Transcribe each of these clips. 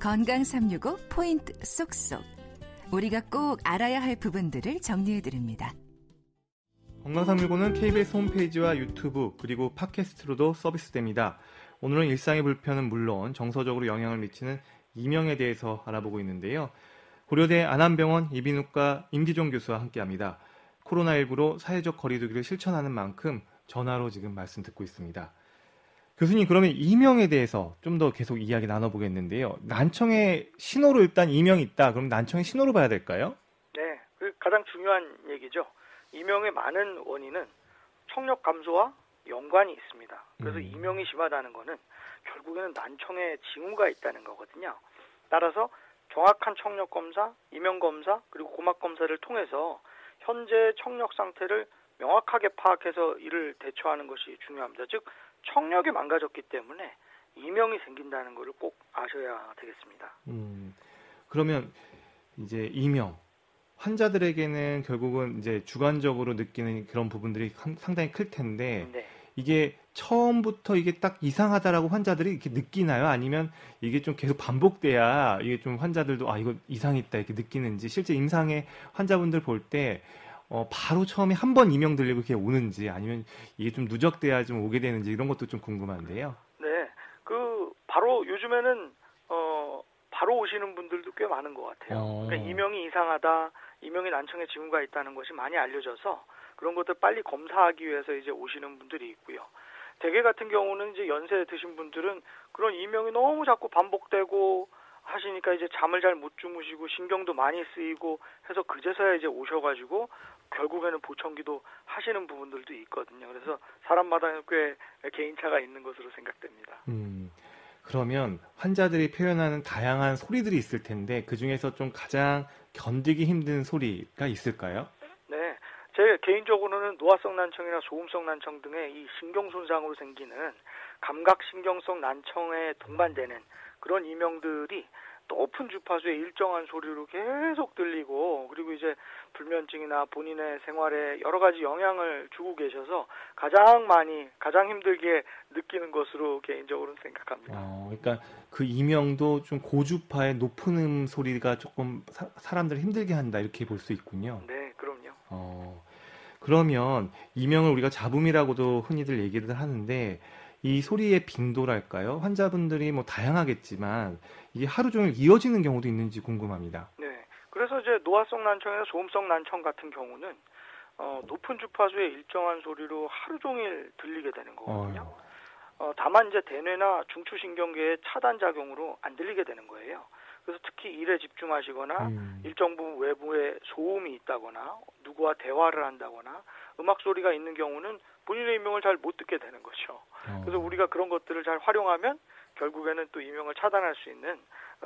건강 365 포인트 쏙쏙. 우리가 꼭 알아야 할 부분들을 정리해 드립니다. 건강 365는 KBS 홈페이지와 유튜브 그리고 팟캐스트로도 서비스됩니다. 오늘은 일상의 불편은 물론 정서적으로 영향을 미치는 이명에 대해서 알아보고 있는데요. 고려대 안암병원 이비인후과 임기종 교수와 함께합니다. 코로나19로 사회적 거리두기를 실천하는 만큼 전화로 지금 말씀 듣고 있습니다. 교수님 그러면 이명에 대해서 좀 더 계속 이야기 나눠보겠는데요. 난청의 신호로 일단 이명이 있다. 그럼 난청의 신호로 봐야 될까요? 네, 그 가장 중요한 얘기죠. 이명의 많은 원인은 청력 감소와 연관이 있습니다. 그래서 음. 이명이 심하다는 거는 결국에는 난청에 징후가 있다는 거거든요. 따라서 정확한 청력 검사, 이명 검사, 그리고 고막 검사를 통해서 현재 청력 상태를 명확하게 파악해서 이를 대처하는 것이 중요합니다. 즉 청력이 망가졌기 때문에 이명이 생긴다는 것을 꼭 아셔야 되겠습니다. 음, 그러면 이제 이명 환자들에게는 결국은 이제 주관적으로 느끼는 그런 부분들이 상당히 클 텐데 네. 이게 처음부터 이게 딱 이상하다라고 환자들이 이렇게 느끼나요? 아니면 이게 좀 계속 반복돼야 이게 좀 환자들도 아 이거 이상했다 이렇게 느끼는지 실제 임상의 환자분들 볼 때 어, 바로 처음에 한번 이명 들리고 이렇게 오는지 아니면 이게 좀 누적돼야 좀 오게 되는지 이런 것도 좀 궁금한데요. 네, 그 바로 요즘에는 어 바로 오시는 분들도 꽤 많은 것 같아요. 어. 그러니까 이명이 이상하다, 이명이 난청에 징후가 있다는 것이 많이 알려져서 그런 것들 빨리 검사하기 위해서 이제 오시는 분들이 있고요. 대개 같은 경우는 이제 연세 드신 분들은 그런 이명이 너무 자꾸 반복되고 하시니까 이제 잠을 잘 못 주무시고 신경도 많이 쓰이고 해서 그제서야 이제 오셔가지고 결국에는 보청기도 하시는 부분들도 있거든요. 그래서 사람마다 꽤 개인차가 있는 것으로 생각됩니다. 음, 그러면 환자들이 표현하는 다양한 소리들이 있을 텐데 그 중에서 좀 가장 견디기 힘든 소리가 있을까요? 네, 제 개인적으로는 노화성 난청이나 소음성 난청 등의 이 신경 손상으로 생기는 감각 신경성 난청에 동반되는 그런 이명들이 높은 주파수의 일정한 소리로 계속 들리고 그리고 이제 불면증이나 본인의 생활에 여러 가지 영향을 주고 계셔서 가장 많이 가장 힘들게 느끼는 것으로 개인적으로는 생각합니다. 어, 그러니까 그 이명도 좀 고주파의 높은 음 소리가 조금 사, 람들을 힘들게 한다 이렇게 볼 수 있군요. 네, 그럼요. 어, 그러면 이명을 우리가 잡음이라고도 흔히들 얘기를 하는데 이 소리의 빈도랄까요? 환자분들이 뭐 다양하겠지만 이게 하루 종일 이어지는 경우도 있는지 궁금합니다. 네. 그래서 이제 노화성 난청이나 소음성 난청 같은 경우는 어, 높은 주파수의 일정한 소리로 하루 종일 들리게 되는 거거든요. 어, 다만 이제 대뇌나 중추신경계의 차단 작용으로 안 들리게 되는 거예요. 그래서 특히 일에 집중하시거나 음. 일정 부분 외부에 소음이 있다거나 누구와 대화를 한다거나 음악 소리가 있는 경우는 본인의 이명을 잘 못 듣게 되는 거죠. 어. 그래서 우리가 그런 것들을 잘 활용하면 결국에는 또 이명을 차단할 수 있는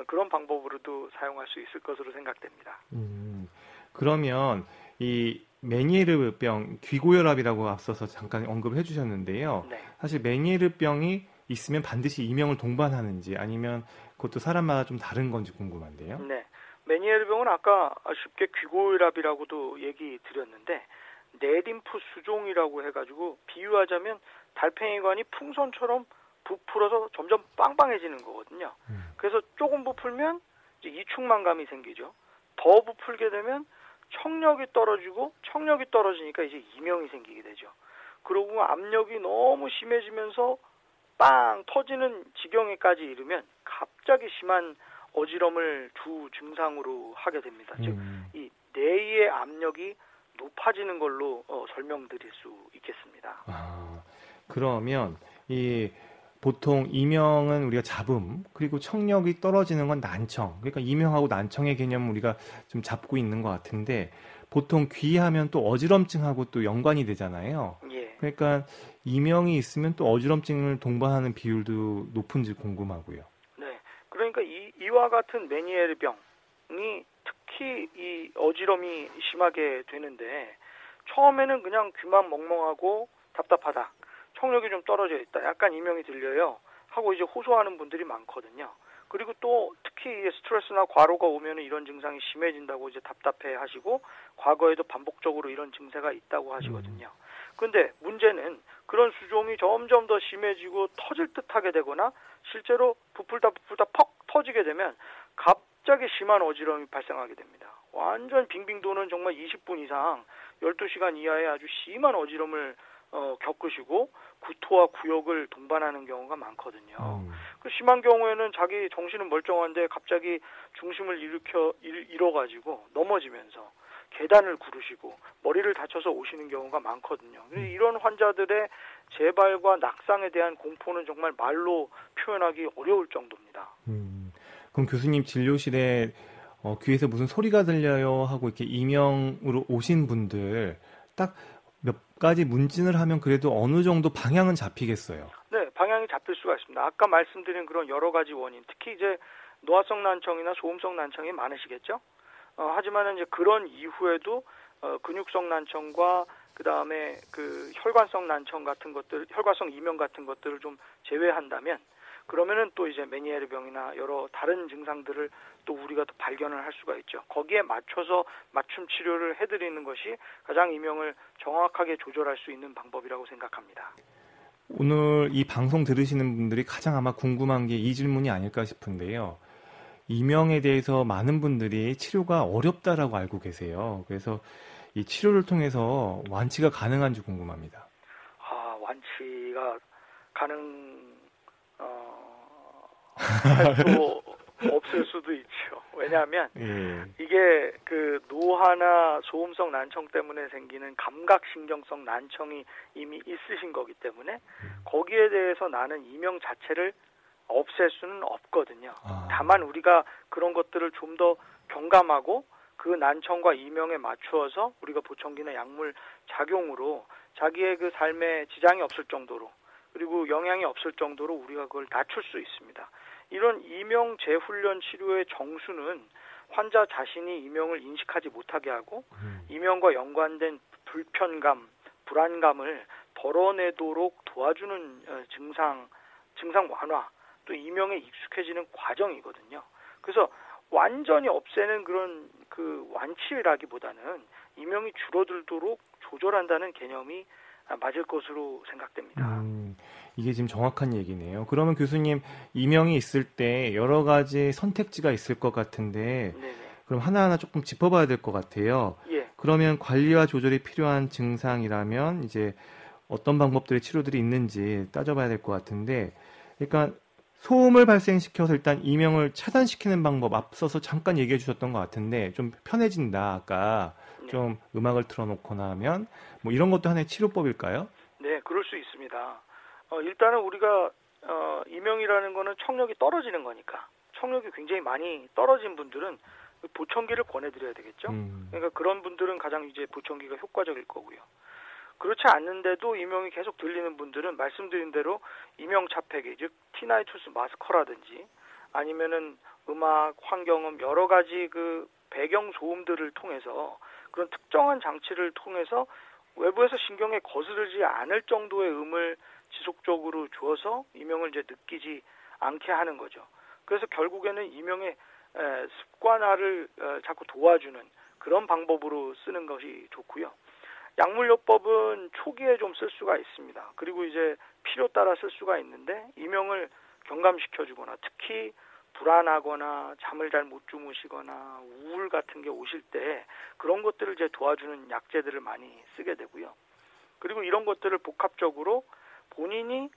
그런 방법으로도 사용할 수 있을 것으로 생각됩니다. 음, 그러면 이 메니에르병 귀고혈압이라고 앞서서 잠깐 언급을 해주셨는데요. 네. 사실 메니에르병이 있으면 반드시 이명을 동반하는지 아니면 그것도 사람마다 좀 다른 건지 궁금한데요. 네. 메니에르병은 아까 쉽게 귀고혈압이라고도 얘기 드렸는데 네림프 수종이라고 해가지고 비유하자면 달팽이관이 풍선처럼 부풀어서 점점 빵빵해지는 거거든요. 음. 그래서 조금 부풀면 이제 이충만감이 생기죠. 더 부풀게 되면 청력이 떨어지고 청력이 떨어지니까 이제 이명이 생기게 되죠. 그리고 압력이 너무 심해지면서 빵 터지는 지경에까지 이르면 갑자기 심한 어지럼을 주 증상으로 하게 됩니다. 음. 즉이 뇌의 압력이 높아지는 걸로 어, 설명드릴 수 있겠습니다. 아, 그러면 이 보통 이명은 우리가 잡음 그리고 청력이 떨어지는 건 난청 그러니까 이명하고 난청의 개념을 우리가 좀 잡고 있는 것 같은데 보통 귀하면 또 어지럼증하고 또 연관이 되잖아요. 예. 그러니까 이명이 있으면 또 어지럼증을 동반하는 비율도 높은지 궁금하고요. 네, 그러니까 이, 이와 같은 메니에르 병이 특히 이 어지럼이 심하게 되는데 처음에는 그냥 귀만 멍멍하고 답답하다. 청력이 좀 떨어져 있다. 약간 이명이 들려요. 하고 이제 호소하는 분들이 많거든요. 그리고 또 특히 스트레스나 과로가 오면 이런 증상이 심해진다고 이제 답답해 하시고 과거에도 반복적으로 이런 증세가 있다고 하시거든요. 근데 문제는 그런 수종이 점점 더 심해지고 터질 듯하게 되거나 실제로 부풀다 부풀다 퍽 터지게 되면 갑자기 심한 어지러움이 발생하게 됩니다. 완전 빙빙 도는 정말 20분 이상 12시간 이하의 아주 심한 어지럼을 어, 겪으시고 구토와 구역을 동반하는 경우가 많거든요. 음. 그 심한 경우에는 자기 정신은 멀쩡한데 갑자기 중심을 일으켜 잃어가지고 넘어지면서 계단을 구르시고 머리를 다쳐서 오시는 경우가 많거든요. 음. 이런 환자들의 재발과 낙상에 대한 공포는 정말 말로 표현하기 어려울 정도입니다. 음. 그럼 교수님 진료실에 어, 귀에서 무슨 소리가 들려요 하고 이렇게 이명으로 오신 분들 딱 몇 가지 문진을 하면 그래도 어느 정도 방향은 잡히겠어요. 네, 방향이 잡힐 수가 있습니다. 아까 말씀드린 그런 여러 가지 원인, 특히 이제 노화성 난청이나 소음성 난청이 많으시겠죠. 어, 하지만 이제 그런 이후에도 어, 근육성 난청과 그 다음에 그 혈관성 난청 같은 것들, 혈관성 이명 같은 것들을 좀 제외한다면 그러면은 또 이제 메니에르 병이나 여러 다른 증상들을 또 우리가 또 발견을 할 수가 있죠. 거기에 맞춰서 맞춤 치료를 해드리는 것이 가장 이명을 정확하게 조절할 수 있는 방법이라고 생각합니다. 오늘 이 방송 들으시는 분들이 가장 아마 궁금한 게 이 질문이 아닐까 싶은데요. 이명에 대해서 많은 분들이 치료가 어렵다라고 알고 계세요. 그래서 이 치료를 통해서 완치가 가능한지 궁금합니다. 아, 완치가 가능 할수 없을 수도 있죠. 왜냐하면 예. 이게 그 노화나 소음성 난청 때문에 생기는 감각신경성 난청이 이미 있으신 거기 때문에 거기에 대해서 나는 이명 자체를 없앨 수는 없거든요. 아. 다만 우리가 그런 것들을 좀 더 경감하고 그 난청과 이명에 맞추어서 우리가 보청기나 약물 작용으로 자기의 그 삶에 지장이 없을 정도로 그리고 영향이 없을 정도로 우리가 그걸 낮출 수 있습니다. 이런 이명 재훈련 치료의 정수는 환자 자신이 이명을 인식하지 못하게 하고 음. 이명과 연관된 불편감, 불안감을 덜어내도록 도와주는 어, 증상, 증상 완화, 또 이명에 익숙해지는 과정이거든요. 그래서 완전히 없애는 그런 그 완치라기보다는 이명이 줄어들도록 조절한다는 개념이 맞을 것으로 생각됩니다. 음. 이게 지금 정확한 얘기네요. 그러면 교수님 이명이 있을 때 여러 가지 선택지가 있을 것 같은데 네네. 그럼 하나하나 조금 짚어봐야 될 것 같아요. 예. 그러면 관리와 조절이 필요한 증상이라면 이제 어떤 방법들의 치료들이 있는지 따져봐야 될 것 같은데, 그러니까 소음을 발생시켜서 일단 이명을 차단시키는 방법 앞서서 잠깐 얘기해 주셨던 것 같은데 좀 편해진다 아까 네. 좀 음악을 틀어놓거나 하면 뭐 이런 것도 하나의 치료법일까요? 네, 그럴 수 있습니다. 어, 일단은 우리가 어, 이명이라는 거는 청력이 떨어지는 거니까 청력이 굉장히 많이 떨어진 분들은 보청기를 권해드려야 되겠죠. 음. 그러니까 그런 분들은 가장 이제 보청기가 효과적일 거고요. 그렇지 않는데도 이명이 계속 들리는 분들은 말씀드린 대로 이명 차폐기 즉 티나이투스 마스커라든지 아니면은 음악, 환경음 여러 가지 그 배경 소음들을 통해서 그런 특정한 장치를 통해서 외부에서 신경에 거스르지 않을 정도의 음을 지속적으로 주어서 이명을 이제 느끼지 않게 하는 거죠. 그래서 결국에는 이명의 습관화를 어, 자꾸 도와주는 그런 방법으로 쓰는 것이 좋고요. 약물요법은 초기에 좀 쓸 수가 있습니다. 그리고 이제 필요 따라 쓸 수가 있는데 이명을 경감시켜 주거나 특히 불안하거나 잠을 잘 못 주무시거나 우울 같은 게 오실 때 그런 것들을 이제 도와주는 약제들을 많이 쓰게 되고요. 그리고 이런 것들을 복합적으로 본인이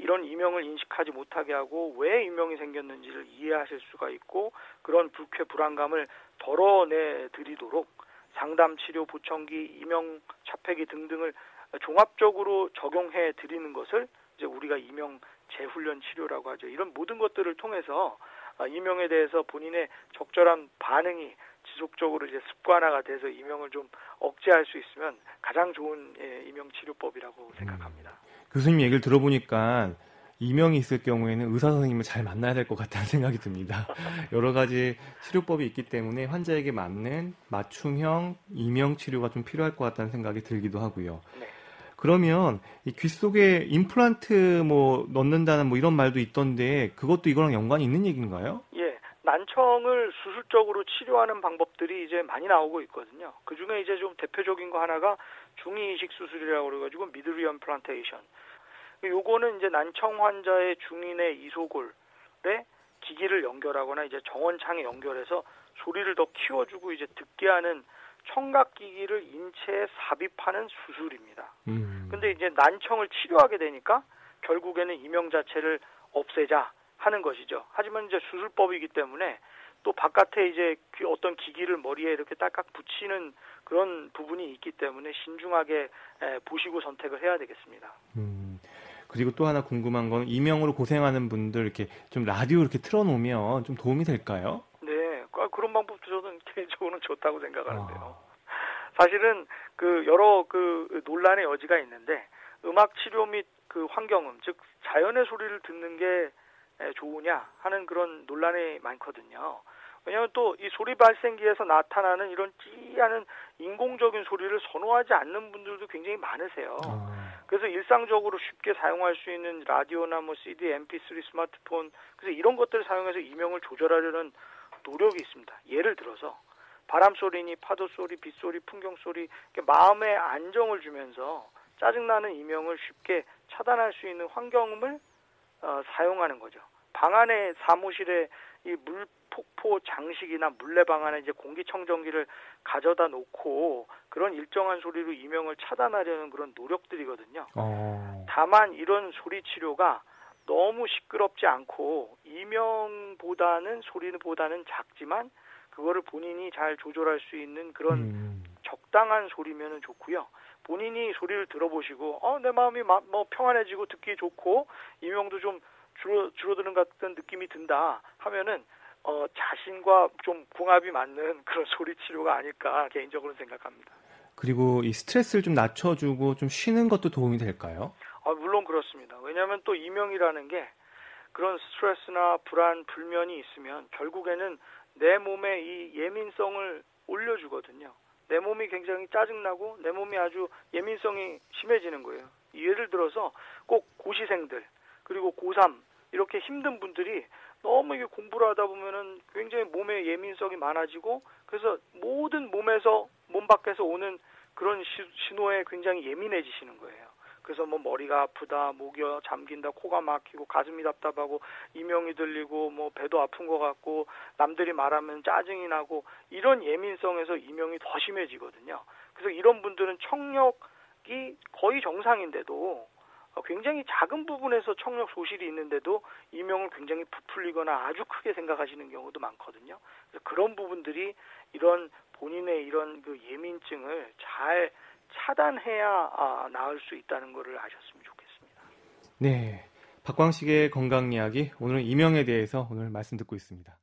이런 이명을 인식하지 못하게 하고 왜 이명이 생겼는지를 이해하실 수가 있고 그런 불쾌 불안감을 덜어내 드리도록 상담 치료 보청기 이명 차폐기 등등을 종합적으로 적용해 드리는 것을 이제 우리가 이명 재훈련 치료라고 하죠. 이런 모든 것들을 통해서 아, 이명에 대해서 본인의 적절한 반응이 지속적으로 이제 습관화가 돼서 이명을 좀 억제할 수 있으면 가장 좋은 예, 이명 치료법이라고 생각합니다. 음. 교수님 얘기를 들어보니까 이명이 있을 경우에는 의사 선생님을 잘 만나야 될 것 같다는 생각이 듭니다. 여러 가지 치료법이 있기 때문에 환자에게 맞는 맞춤형 이명 치료가 좀 필요할 것 같다는 생각이 들기도 하고요. 네. 그러면 이 귀 속에 임플란트 뭐 넣는다는 뭐 이런 말도 있던데 그것도 이거랑 연관이 있는 얘기인가요? 예. 난청을 수술적으로 치료하는 방법들이 이제 많이 나오고 있거든요. 그 중에 이제 좀 대표적인 거 하나가 중이 이식 수술이라고 그래가지고 middle ear implantation. 요거는 이제 난청 환자의 중이의 이소골에 기기를 연결하거나 이제 정원창에 연결해서 소리를 더 키워주고 이제 듣게 하는 청각기기를 인체에 삽입하는 수술입니다. 음. 근데 이제 난청을 치료하게 되니까 결국에는 이명 자체를 없애자 하는 것이죠. 하지만 이제 수술법이기 때문에 또 바깥에 이제 어떤 기기를 머리에 이렇게 딱딱 붙이는 그런 부분이 있기 때문에 신중하게 보시고 선택을 해야 되겠습니다. 음. 그리고 또 하나 궁금한 건 이명으로 고생하는 분들 이렇게 좀 라디오 이렇게 틀어놓으면 좀 도움이 될까요? 네, 아, 그런 방법도 저는 개인적으로는 좋다고 생각하는데요. 아. 사실은 그 여러 그 논란의 여지가 있는데 음악 치료 및 그 환경음 즉 자연의 소리를 듣는 게 좋으냐 하는 그런 논란이 많거든요. 왜냐하면 또 이 소리 발생기에서 나타나는 이런 찌하는 인공적인 소리를 선호하지 않는 분들도 굉장히 많으세요. 아. 그래서 일상적으로 쉽게 사용할 수 있는 라디오나 뭐 CD, MP3, 스마트폰 그래서 이런 것들을 사용해서 이명을 조절하려는 노력이 있습니다. 예를 들어서 바람 소리니 파도 소리, 빗 소리, 풍경 소리 마음에 안정을 주면서 짜증나는 이명을 쉽게 차단할 수 있는 환경음을 어, 사용하는 거죠. 방 안에 사무실에 이 물폭포 장식이나 물레방 안에 이제 공기청정기를 가져다 놓고 그런 일정한 소리로 이명을 차단하려는 그런 노력들이거든요. 어. 다만 이런 소리 치료가 너무 시끄럽지 않고 이명보다는 소리보다는 작지만 그거를 본인이 잘 조절할 수 있는 그런 음. 적당한 소리면은 좋고요. 본인이 소리를 들어보시고 어 내 마음이 마, 뭐 평안해지고 듣기 좋고 이명도 좀 줄어 줄어드는 같은 느낌이 든다 하면은 어 자신과 좀 궁합이 맞는 그런 소리 치료가 아닐까 개인적으로 생각합니다. 그리고 이 스트레스를 좀 낮춰주고 좀 쉬는 것도 도움이 될까요? 아 물론 그렇습니다. 왜냐하면 또 이명이라는 게 그런 스트레스나 불안, 불면이 있으면 결국에는 내 몸의 이 예민성을 올려주거든요. 내 몸이 굉장히 짜증나고 내 몸이 아주 예민성이 심해지는 거예요. 예를 들어서 꼭 고시생들 그리고 고3 이렇게 힘든 분들이 너무 이게 공부를 하다 보면은 굉장히 몸에 예민성이 많아지고 그래서 모든 몸에서 몸 밖에서 오는 그런 신호에 굉장히 예민해지시는 거예요. 그래서 뭐 머리가 아프다, 목이 잠긴다, 코가 막히고 가슴이 답답하고 이명이 들리고 뭐 배도 아픈 것 같고 남들이 말하면 짜증이 나고 이런 예민성에서 이명이 더 심해지거든요. 그래서 이런 분들은 청력이 거의 정상인데도 굉장히 작은 부분에서 청력 소실이 있는데도 이명을 굉장히 부풀리거나 아주 크게 생각하시는 경우도 많거든요. 그래서 그런 부분들이 이런 본인의 이런 그 예민증을 잘 차단해야 아, 나을 수 있다는 것을 아셨으면 좋겠습니다. 네. 박광식의 건강 이야기 오늘은 이명에 대해서 오늘 말씀 듣고 있습니다.